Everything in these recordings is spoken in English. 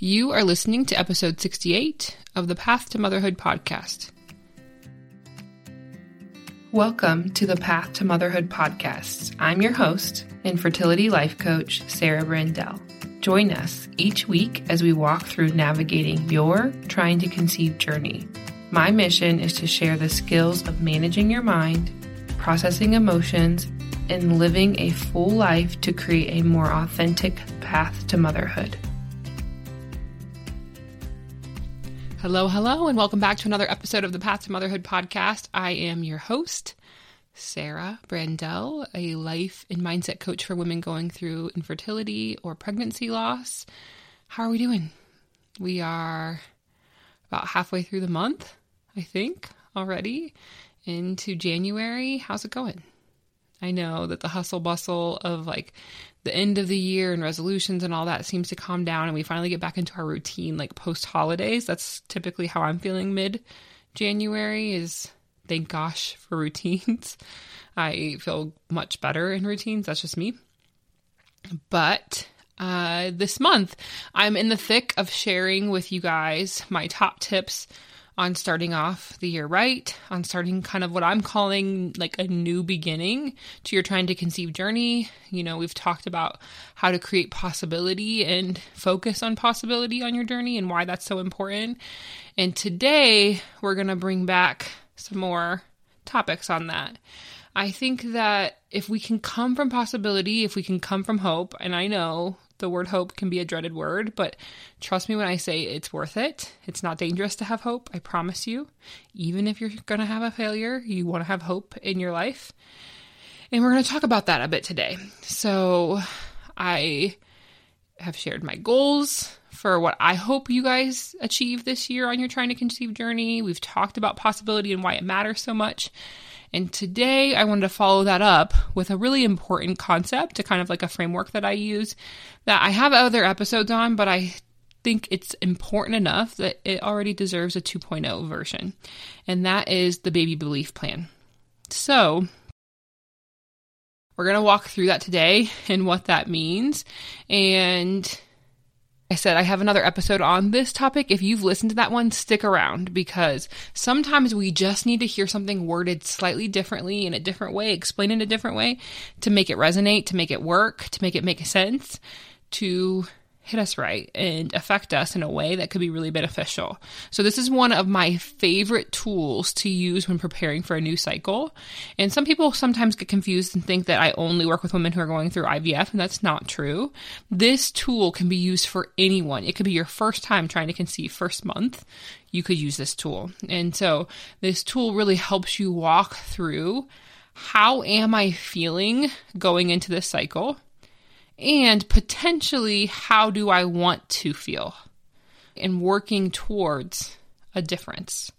You are listening to episode 68 of the Path to Motherhood podcast. Welcome to the Path to Motherhood podcast. I'm your host and fertility life coach, Sarah Brandell. Join us each week as we walk through navigating your trying to conceive journey. My mission is to share the skills of managing your mind, processing emotions, and living a full life to create a more authentic path to motherhood. Hello, hello, and welcome back to another episode of the Path to Motherhood podcast. I am your host, Sarah Brandell, a life and mindset coach for women going through infertility or pregnancy loss. How are we doing? We are about halfway through the month, I think, already into January. How's it going? I know that the hustle bustle of like the end of the year and resolutions and all that seems to calm down and we finally get back into our routine like post holidays. That's typically how I'm feeling mid January is thank gosh for routines. I feel much better in routines. That's just me. But uh, this month, I'm in the thick of sharing with you guys my top tips on starting off the year right, on starting kind of what I'm calling like a new beginning to your trying to conceive journey. You know, we've talked about how to create possibility and focus on possibility on your journey and why that's so important. And today we're going to bring back some more topics on that. I think that if we can come from possibility, if we can come from hope, and I know the word hope can be a dreaded word, but trust me when I say it's worth it. It's not dangerous to have hope, I promise you. Even if you're going to have a failure, you want to have hope in your life. And we're going to talk about that a bit today. So, I have shared my goals for what I hope you guys achieve this year on your trying to conceive journey. We've talked about possibility and why it matters so much. And today I wanted to follow that up with a really important concept, a kind of like a framework that I use that I have other episodes on, but I think it's important enough that it already deserves a 2.0 version. And that is the baby belief plan. So, we're going to walk through that today and what that means. And I said I have another episode on this topic. If you've listened to that one, stick around because sometimes we just need to hear something worded slightly differently in a different way, explained in a different way to make it resonate, to make it work, to make it make sense, to hit us right and affect us in a way that could be really beneficial. So, this is one of my favorite tools to use when preparing for a new cycle. And some people sometimes get confused and think that I only work with women who are going through IVF, and that's not true. This tool can be used for anyone. It could be your first time trying to conceive, first month. You could use this tool. And so, this tool really helps you walk through how am I feeling going into this cycle? And potentially how do I want to feel and working towards a difference.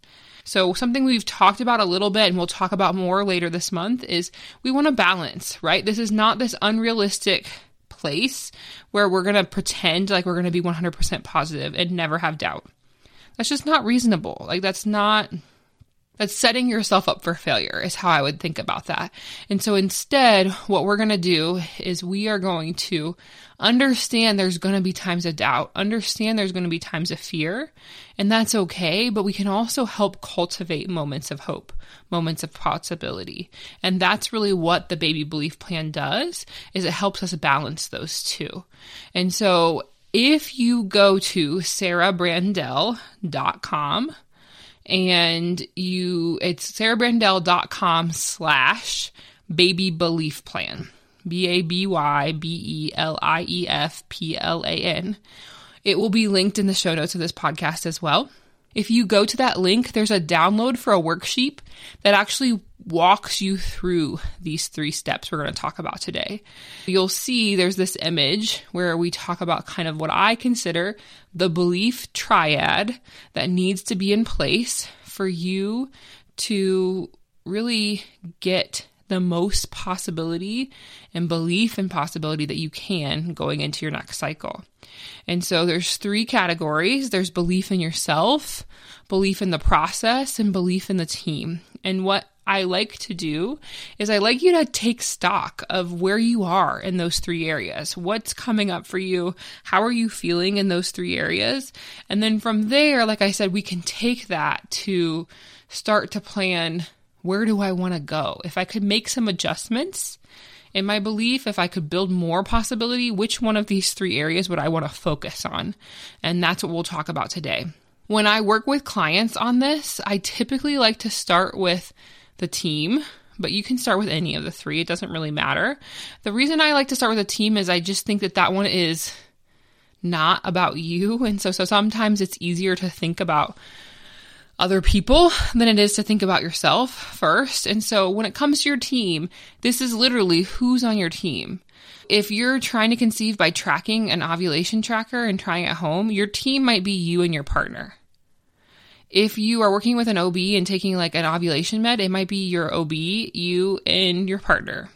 So, something we've talked about a little bit and we'll talk about more later this month is we want to balance, right? This is not this unrealistic place where we're going to pretend like we're going to be 100% positive and never have doubt. That's just not reasonable. Like, that's not that's setting yourself up for failure, is how I would think about that. And so instead, what we're going to do is we are going to understand there's going to be times of doubt, understand there's going to be times of fear, and that's okay. But we can also help cultivate moments of hope, moments of possibility. And that's really what the baby belief plan does, is it helps us balance those two. And so if you go to sarahbrandell.com, and you it's sarahbrandell.com slash baby belief plan. B-a-b-y-b-e-l-i-e-f-p-l-a-n it will be linked in the show notes of this podcast as well if you go to that link there's a download for a worksheet that actually walks you through these three steps we're going to talk about today. You'll see there's this image where we talk about kind of what I consider the belief triad that needs to be in place for you to really get the most possibility and belief and possibility that you can going into your next cycle. And so there's three categories. There's belief in yourself, belief in the process, and belief in the team. And what I like to do is I like you to take stock of where you are in those three areas. What's coming up for you? How are you feeling in those three areas? And then from there, like I said, we can take that to start to plan where do I want to go? If I could make some adjustments in my belief, if I could build more possibility, which one of these three areas would I want to focus on? And that's what we'll talk about today. When I work with clients on this, I typically like to start with the team, but you can start with any of the three. It doesn't really matter. The reason I like to start with a team is I just think that that one is not about you. And so, so sometimes it's easier to think about other people than it is to think about yourself first. And so when it comes to your team, this is literally who's on your team. If you're trying to conceive by tracking an ovulation tracker and trying at home, your team might be you and your partner. If you are working with an OB and taking like an ovulation med, it might be your OB, you, and your partner.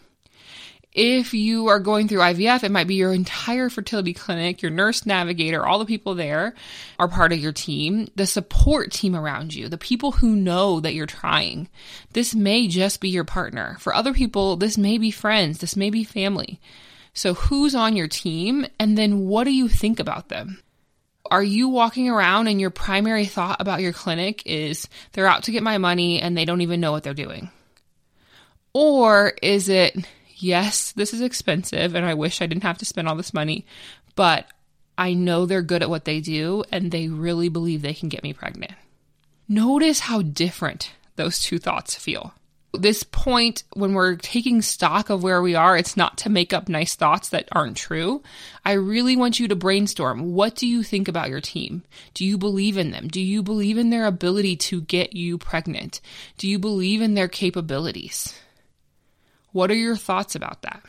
If you are going through IVF, it might be your entire fertility clinic, your nurse navigator, all the people there are part of your team, the support team around you, the people who know that you're trying. This may just be your partner. For other people, this may be friends, this may be family. So, who's on your team, and then what do you think about them? Are you walking around and your primary thought about your clinic is they're out to get my money and they don't even know what they're doing? Or is it yes, this is expensive and I wish I didn't have to spend all this money, but I know they're good at what they do and they really believe they can get me pregnant. Notice how different those two thoughts feel. This point, when we're taking stock of where we are, it's not to make up nice thoughts that aren't true. I really want you to brainstorm. What do you think about your team? Do you believe in them? Do you believe in their ability to get you pregnant? Do you believe in their capabilities? What are your thoughts about that?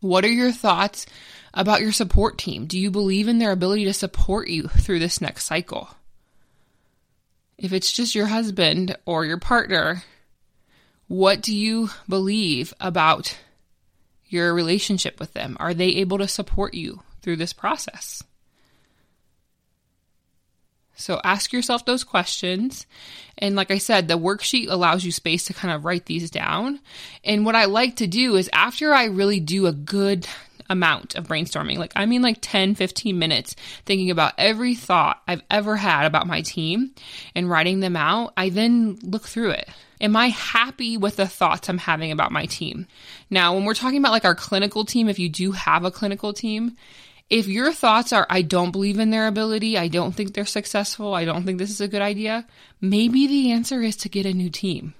What are your thoughts about your support team? Do you believe in their ability to support you through this next cycle? If it's just your husband or your partner, what do you believe about your relationship with them? Are they able to support you through this process? So ask yourself those questions. And like I said, the worksheet allows you space to kind of write these down. And what I like to do is after I really do a good amount of brainstorming, like I mean like 10, 15 minutes thinking about every thought I've ever had about my team and writing them out, I then look through it. Am I happy with the thoughts I'm having about my team? Now, when we're talking about like our clinical team, if you do have a clinical team, if your thoughts are, I don't believe in their ability, I don't think they're successful, I don't think this is a good idea, maybe the answer is to get a new team.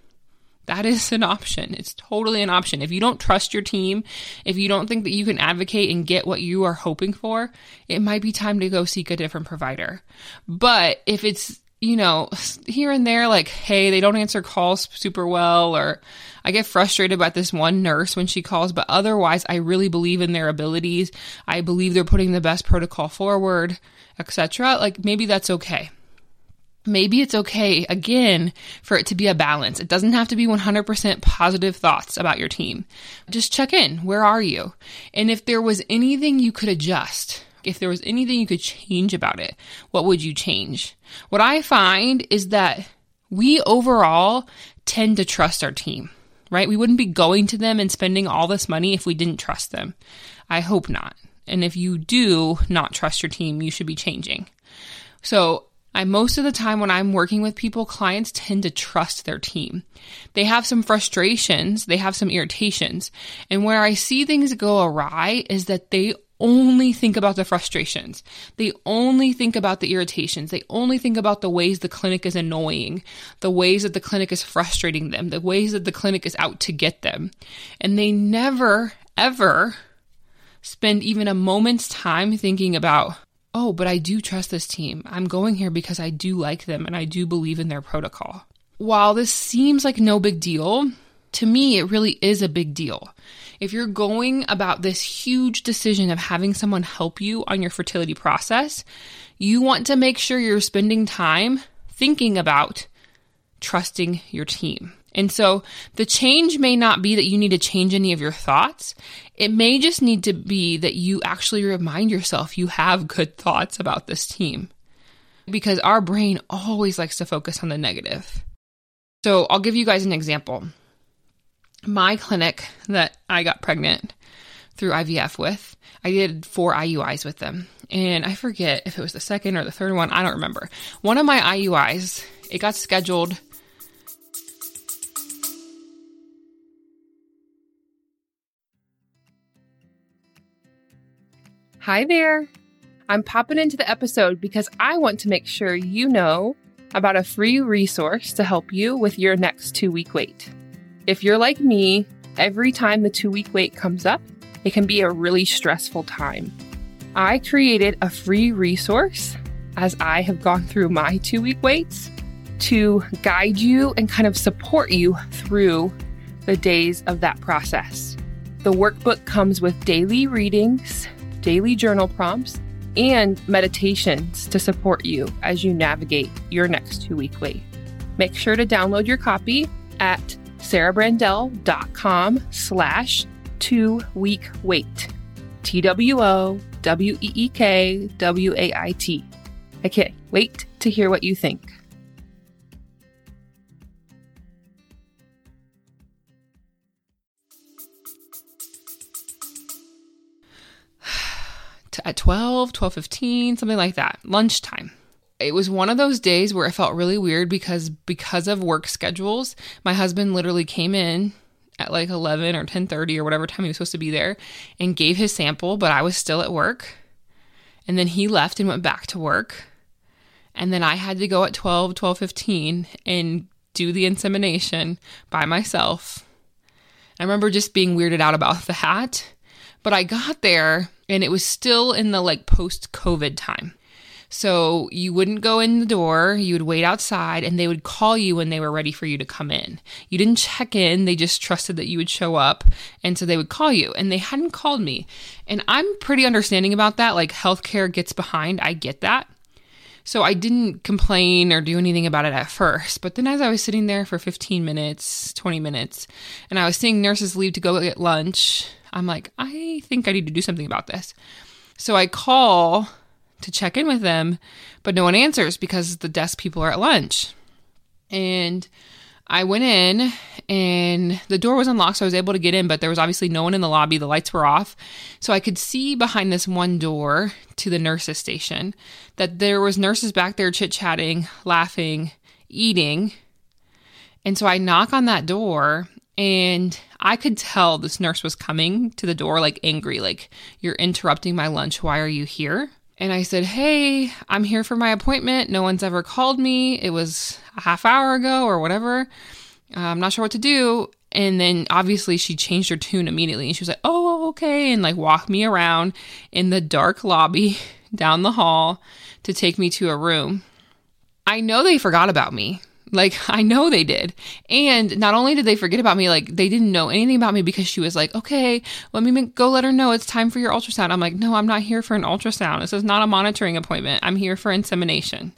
That is an option. It's totally an option. If you don't trust your team, if you don't think that you can advocate and get what you are hoping for, it might be time to go seek a different provider. But if it's you know, here and there, like, hey, they don't answer calls super well, or I get frustrated about this one nurse when she calls, but otherwise, I really believe in their abilities. I believe they're putting the best protocol forward, etc. Like, maybe that's okay. Maybe it's okay, again, for it to be a balance. It doesn't have to be 100% positive thoughts about your team. Just check in. Where are you? And if there was anything you could adjust, if there was anything you could change about it, what would you change? What I find is that we overall tend to trust our team, right? We wouldn't be going to them and spending all this money if we didn't trust them. I hope not. And if you do not trust your team, you should be changing. So I most of the time when I'm working with people, clients tend to trust their team. They have some frustrations, they have some irritations. And where I see things go awry is that they only think about the frustrations. They only think about the irritations. They only think about the ways the clinic is annoying, the ways that the clinic is frustrating them, the ways that the clinic is out to get them. And they never, ever spend even a moment's time thinking about, oh, but I do trust this team. I'm going here because I do like them and I do believe in their protocol. While this seems like no big deal, to me, it really is a big deal. If you're going about this huge decision of having someone help you on your fertility process, you want to make sure you're spending time thinking about trusting your team. And so the change may not be that you need to change any of your thoughts. It may just need to be that you actually remind yourself you have good thoughts about this team. Because our brain always likes to focus on the negative. So I'll give you guys an example. My clinic that I got pregnant through IVF with, I did four IUIs with them. And I forget if it was the second or the third one. I don't remember. One of my IUIs, it got scheduled. Hi there. I'm popping into the episode because I want to make sure you know about a free resource to help you with your next two week wait. If you're like me, every time the two week wait comes up, it can be a really stressful time. I created a free resource as I have gone through my two week waits to guide you and kind of support you through the days of that process. The workbook comes with daily readings, daily journal prompts, and meditations to support you as you navigate your next two week wait. Make sure to download your copy at sarahbrandell.com slash two week wait. T W O W E E K W A I T. I can't wait to hear what you think. At 12, 12 15, something like that, lunchtime it was one of those days where I felt really weird because because of work schedules, my husband literally came in at like 11 or 10:30 or whatever time he was supposed to be there and gave his sample, but I was still at work. And then he left and went back to work. And then I had to go at 12, 12:15 and do the insemination by myself. I remember just being weirded out about that. But I got there and it was still in the like post COVID time. So you wouldn't go in the door, you would wait outside, and they would call you when they were ready for you to come in. You didn't check in, they just trusted that you would show up. And so they would call you, and they hadn't called me. And I'm pretty understanding about that. Like healthcare gets behind, I get that. So I didn't complain or do anything about it at first. But then as I was sitting there for 15 minutes, 20 minutes, and I was seeing nurses leave to go get lunch, I'm like, I think I need to do something about this. So I call to check in with them, but no one answers because the desk people are at lunch. And I went in and the door was unlocked, so I was able to get in, but there was obviously no one in the lobby. The lights were off. So I could see behind this one door to the nurses' station that there was nurses back there chit-chatting, laughing, eating. And so I knock on that door and I could tell this nurse was coming to the door like angry, like, You're interrupting my lunch. Why are you here? And I said, Hey, I'm here for my appointment. No one's ever called me. It was a half hour ago or whatever. Uh, I'm not sure what to do. And then obviously she changed her tune immediately. And she was like, Oh, okay. And like walked me around in the dark lobby down the hall to take me to a room. I know they forgot about me. Like, I know they did. And not only did they forget about me, like, they didn't know anything about me because she was like, okay, let me go let her know it's time for your ultrasound. I'm like, no, I'm not here for an ultrasound. This is not a monitoring appointment. I'm here for insemination.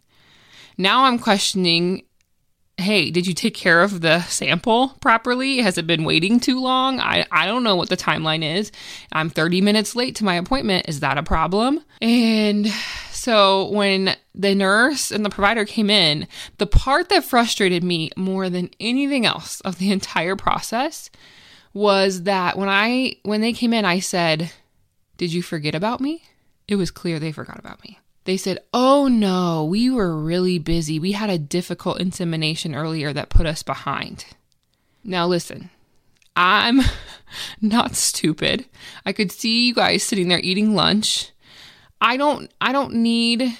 Now I'm questioning hey, did you take care of the sample properly? Has it been waiting too long? I, I don't know what the timeline is. I'm 30 minutes late to my appointment. Is that a problem? And so when the nurse and the provider came in, the part that frustrated me more than anything else of the entire process was that when I when they came in, I said, "Did you forget about me?" It was clear they forgot about me. They said, "Oh no, we were really busy. We had a difficult insemination earlier that put us behind." Now listen, I'm not stupid. I could see you guys sitting there eating lunch I don't I don't need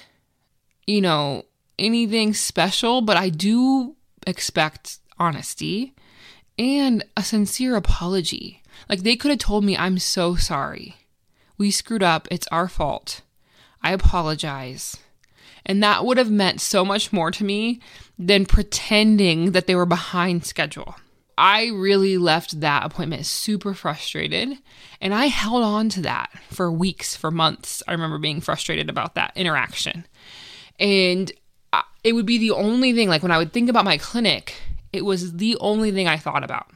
you know anything special, but I do expect honesty and a sincere apology. Like they could have told me I'm so sorry. We screwed up. It's our fault. I apologize. And that would have meant so much more to me than pretending that they were behind schedule. I really left that appointment super frustrated. And I held on to that for weeks, for months. I remember being frustrated about that interaction. And it would be the only thing, like when I would think about my clinic, it was the only thing I thought about.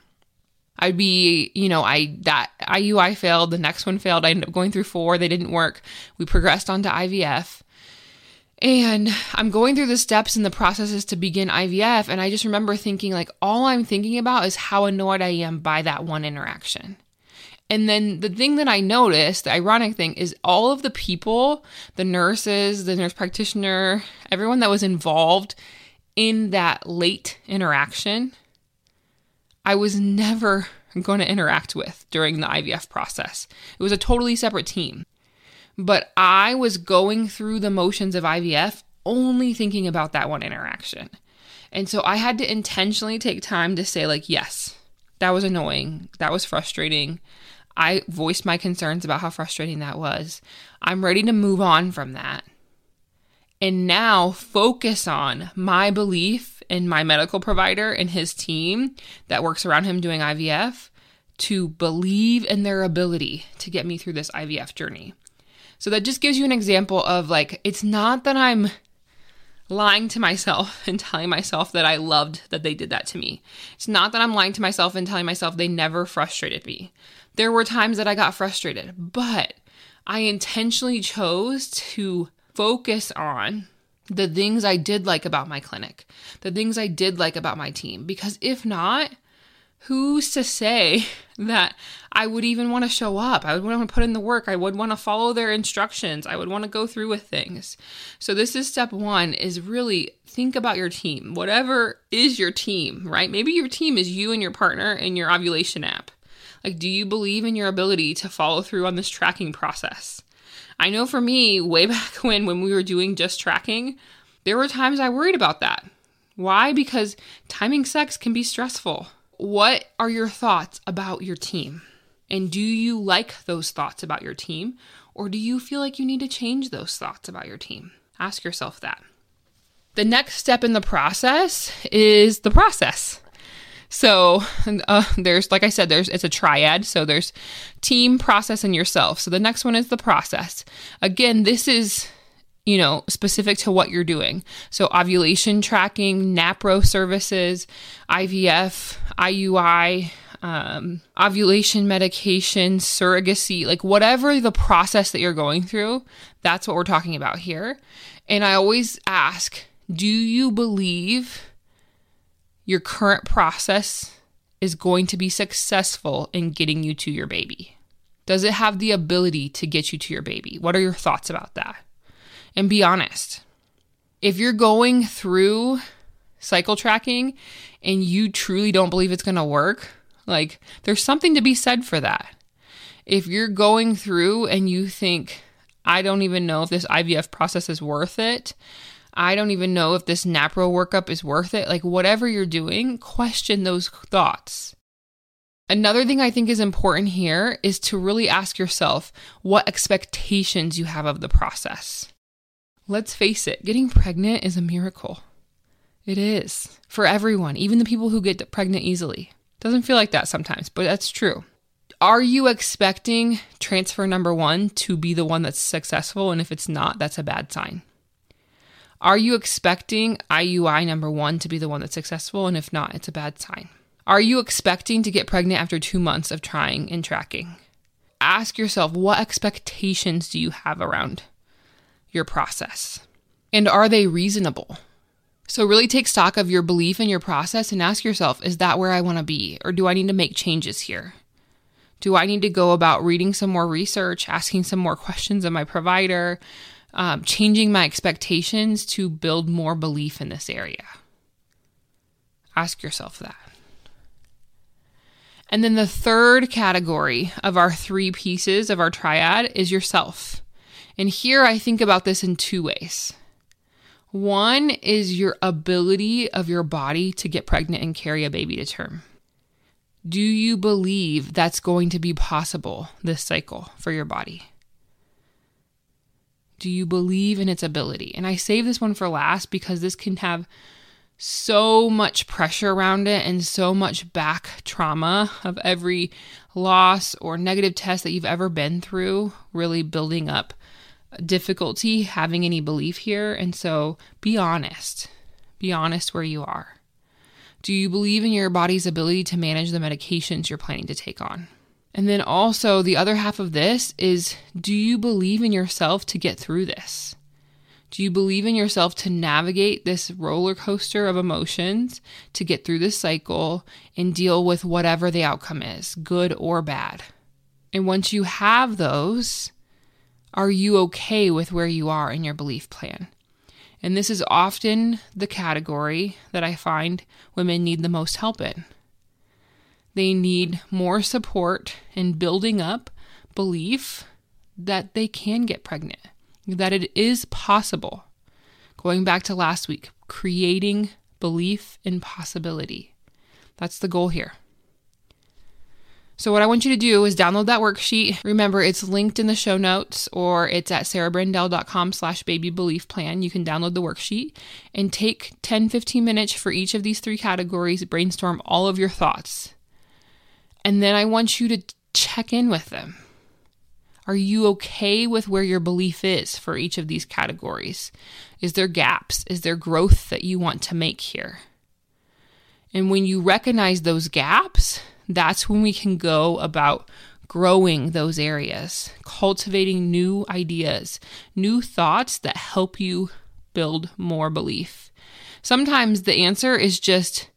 I'd be, you know, I that IUI failed, the next one failed. I ended up going through four, they didn't work. We progressed on to IVF. And I'm going through the steps and the processes to begin IVF. And I just remember thinking, like, all I'm thinking about is how annoyed I am by that one interaction. And then the thing that I noticed, the ironic thing, is all of the people, the nurses, the nurse practitioner, everyone that was involved in that late interaction, I was never going to interact with during the IVF process. It was a totally separate team. But I was going through the motions of IVF only thinking about that one interaction. And so I had to intentionally take time to say, like, yes, that was annoying. That was frustrating. I voiced my concerns about how frustrating that was. I'm ready to move on from that. And now focus on my belief in my medical provider and his team that works around him doing IVF to believe in their ability to get me through this IVF journey. So that just gives you an example of like, it's not that I'm lying to myself and telling myself that I loved that they did that to me. It's not that I'm lying to myself and telling myself they never frustrated me. There were times that I got frustrated, but I intentionally chose to focus on the things I did like about my clinic, the things I did like about my team. Because if not, who's to say that I would even want to show up? I would want to put in the work. I would want to follow their instructions. I would want to go through with things. So this is step 1 is really think about your team. Whatever is your team, right? Maybe your team is you and your partner and your ovulation app. Like do you believe in your ability to follow through on this tracking process? I know for me, way back when when we were doing just tracking, there were times I worried about that. Why? Because timing sex can be stressful what are your thoughts about your team? And do you like those thoughts about your team? Or do you feel like you need to change those thoughts about your team? Ask yourself that. The next step in the process is the process. So uh, there's, like I said, there's it's a triad. So there's team, process, and yourself. So the next one is the process. Again, this is you know, specific to what you're doing. So, ovulation tracking, NAPRO services, IVF, IUI, um, ovulation medication, surrogacy, like whatever the process that you're going through, that's what we're talking about here. And I always ask, do you believe your current process is going to be successful in getting you to your baby? Does it have the ability to get you to your baby? What are your thoughts about that? and be honest. If you're going through cycle tracking and you truly don't believe it's going to work, like there's something to be said for that. If you're going through and you think, I don't even know if this IVF process is worth it, I don't even know if this NAPRO workup is worth it, like whatever you're doing, question those thoughts. Another thing I think is important here is to really ask yourself what expectations you have of the process. Let's face it, getting pregnant is a miracle. It is for everyone, even the people who get pregnant easily. Doesn't feel like that sometimes, but that's true. Are you expecting transfer number one to be the one that's successful? And if it's not, that's a bad sign. Are you expecting IUI number one to be the one that's successful? And if not, it's a bad sign. Are you expecting to get pregnant after two months of trying and tracking? Ask yourself what expectations do you have around your process? And are they reasonable? So, really take stock of your belief in your process and ask yourself is that where I want to be? Or do I need to make changes here? Do I need to go about reading some more research, asking some more questions of my provider, um, changing my expectations to build more belief in this area? Ask yourself that. And then the third category of our three pieces of our triad is yourself. And here I think about this in two ways. One is your ability of your body to get pregnant and carry a baby to term. Do you believe that's going to be possible this cycle for your body? Do you believe in its ability? And I save this one for last because this can have so much pressure around it and so much back trauma of every loss or negative test that you've ever been through, really building up difficulty having any belief here. And so be honest. Be honest where you are. Do you believe in your body's ability to manage the medications you're planning to take on? And then also, the other half of this is do you believe in yourself to get through this? Do you believe in yourself to navigate this roller coaster of emotions, to get through this cycle and deal with whatever the outcome is, good or bad? And once you have those, are you okay with where you are in your belief plan? And this is often the category that I find women need the most help in. They need more support in building up belief that they can get pregnant, that it is possible. Going back to last week, creating belief in possibility. That's the goal here. So, what I want you to do is download that worksheet. Remember, it's linked in the show notes or it's at sarahbrandell.com slash baby belief plan. You can download the worksheet and take 10 15 minutes for each of these three categories, brainstorm all of your thoughts. And then I want you to check in with them. Are you okay with where your belief is for each of these categories? Is there gaps? Is there growth that you want to make here? And when you recognize those gaps, that's when we can go about growing those areas, cultivating new ideas, new thoughts that help you build more belief. Sometimes the answer is just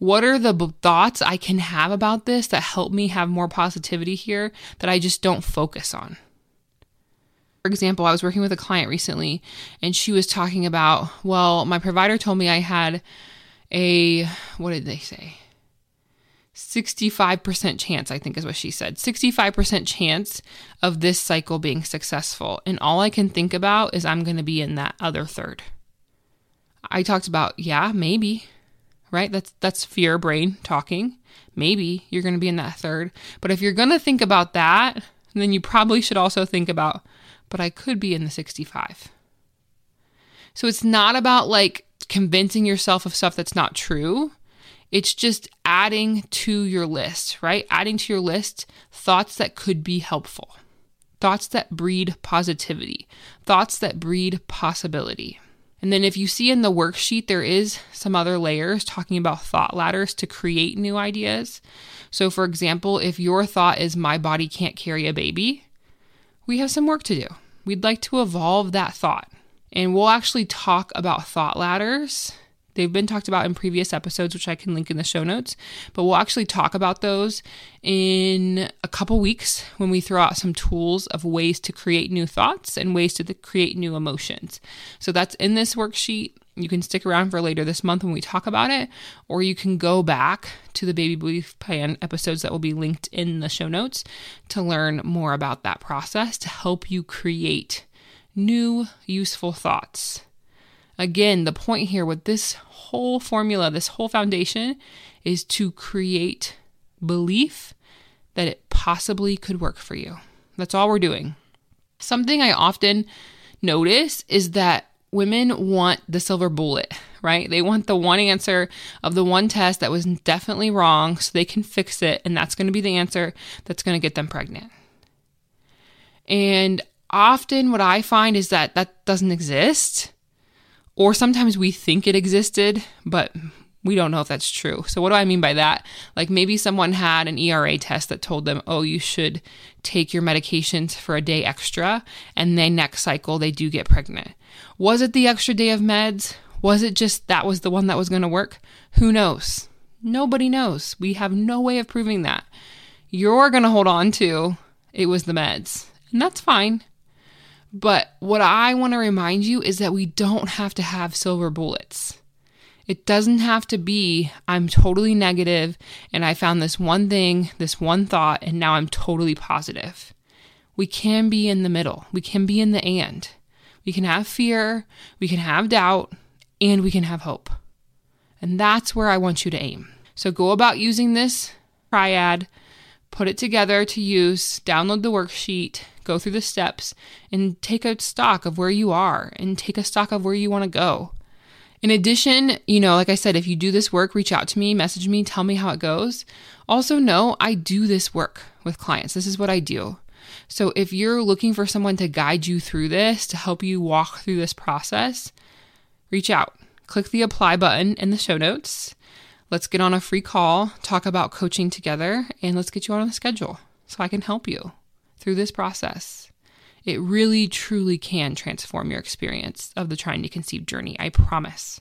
what are the b- thoughts I can have about this that help me have more positivity here that I just don't focus on? For example, I was working with a client recently and she was talking about, well, my provider told me I had a, what did they say? 65% chance, I think is what she said. 65% chance of this cycle being successful. And all I can think about is I'm going to be in that other third. I talked about, yeah, maybe. Right? That's that's fear brain talking. Maybe you're going to be in that third. But if you're going to think about that, then you probably should also think about but I could be in the 65. So it's not about like convincing yourself of stuff that's not true. It's just adding to your list, right? Adding to your list thoughts that could be helpful, thoughts that breed positivity, thoughts that breed possibility. And then if you see in the worksheet, there is some other layers talking about thought ladders to create new ideas. So, for example, if your thought is, my body can't carry a baby, we have some work to do. We'd like to evolve that thought. And we'll actually talk about thought ladders They've been talked about in previous episodes, which I can link in the show notes, but we'll actually talk about those in a couple weeks when we throw out some tools of ways to create new thoughts and ways to create new emotions. So that's in this worksheet. You can stick around for later this month when we talk about it, or you can go back to the Baby Belief Plan episodes that will be linked in the show notes to learn more about that process to help you create new useful thoughts Again, the point here with this whole formula, this whole foundation, is to create belief that it possibly could work for you. That's all we're doing. Something I often notice is that women want the silver bullet, right? They want the one answer of the one test that was definitely wrong so they can fix it, and that's going to be the answer that's going to get them pregnant. And often, what I find is that that doesn't exist. Or sometimes we think it existed, but we don't know if that's true. So, what do I mean by that? Like maybe someone had an ERA test that told them, oh, you should take your medications for a day extra, and then next cycle they do get pregnant. Was it the extra day of meds? Was it just that was the one that was going to work? Who knows? Nobody knows. We have no way of proving that. You're going to hold on to it was the meds, and that's fine. But what I want to remind you is that we don't have to have silver bullets. It doesn't have to be, I'm totally negative and I found this one thing, this one thought, and now I'm totally positive. We can be in the middle. We can be in the and. We can have fear, we can have doubt, and we can have hope. And that's where I want you to aim. So go about using this triad, put it together to use, download the worksheet, go through the steps and take a stock of where you are and take a stock of where you want to go. In addition, you know, like I said, if you do this work, reach out to me, message me, tell me how it goes. Also, know I do this work with clients. This is what I do. So if you're looking for someone to guide you through this, to help you walk through this process, reach out. Click the apply button in the show notes. Let's get on a free call, talk about coaching together, and let's get you on a schedule so I can help you through this process. It really, truly can transform your experience of the trying to conceive journey. I promise.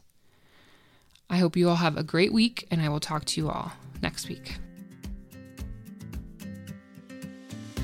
I hope you all have a great week, and I will talk to you all next week.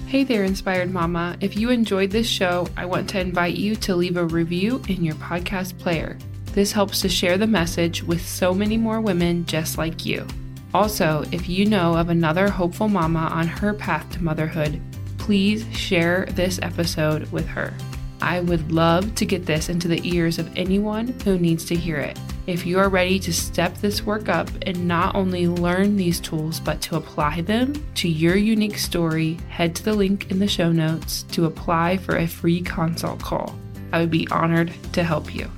Hey there, Inspired Mama. If you enjoyed this show, I want to invite you to leave a review in your podcast player. This helps to share the message with so many more women just like you. Also, if you know of another hopeful mama on her path to motherhood, please share this episode with her. I would love to get this into the ears of anyone who needs to hear it. If you are ready to step this work up and not only learn these tools, but to apply them to your unique story, head to the link in the show notes to apply for a free consult call. I would be honored to help you.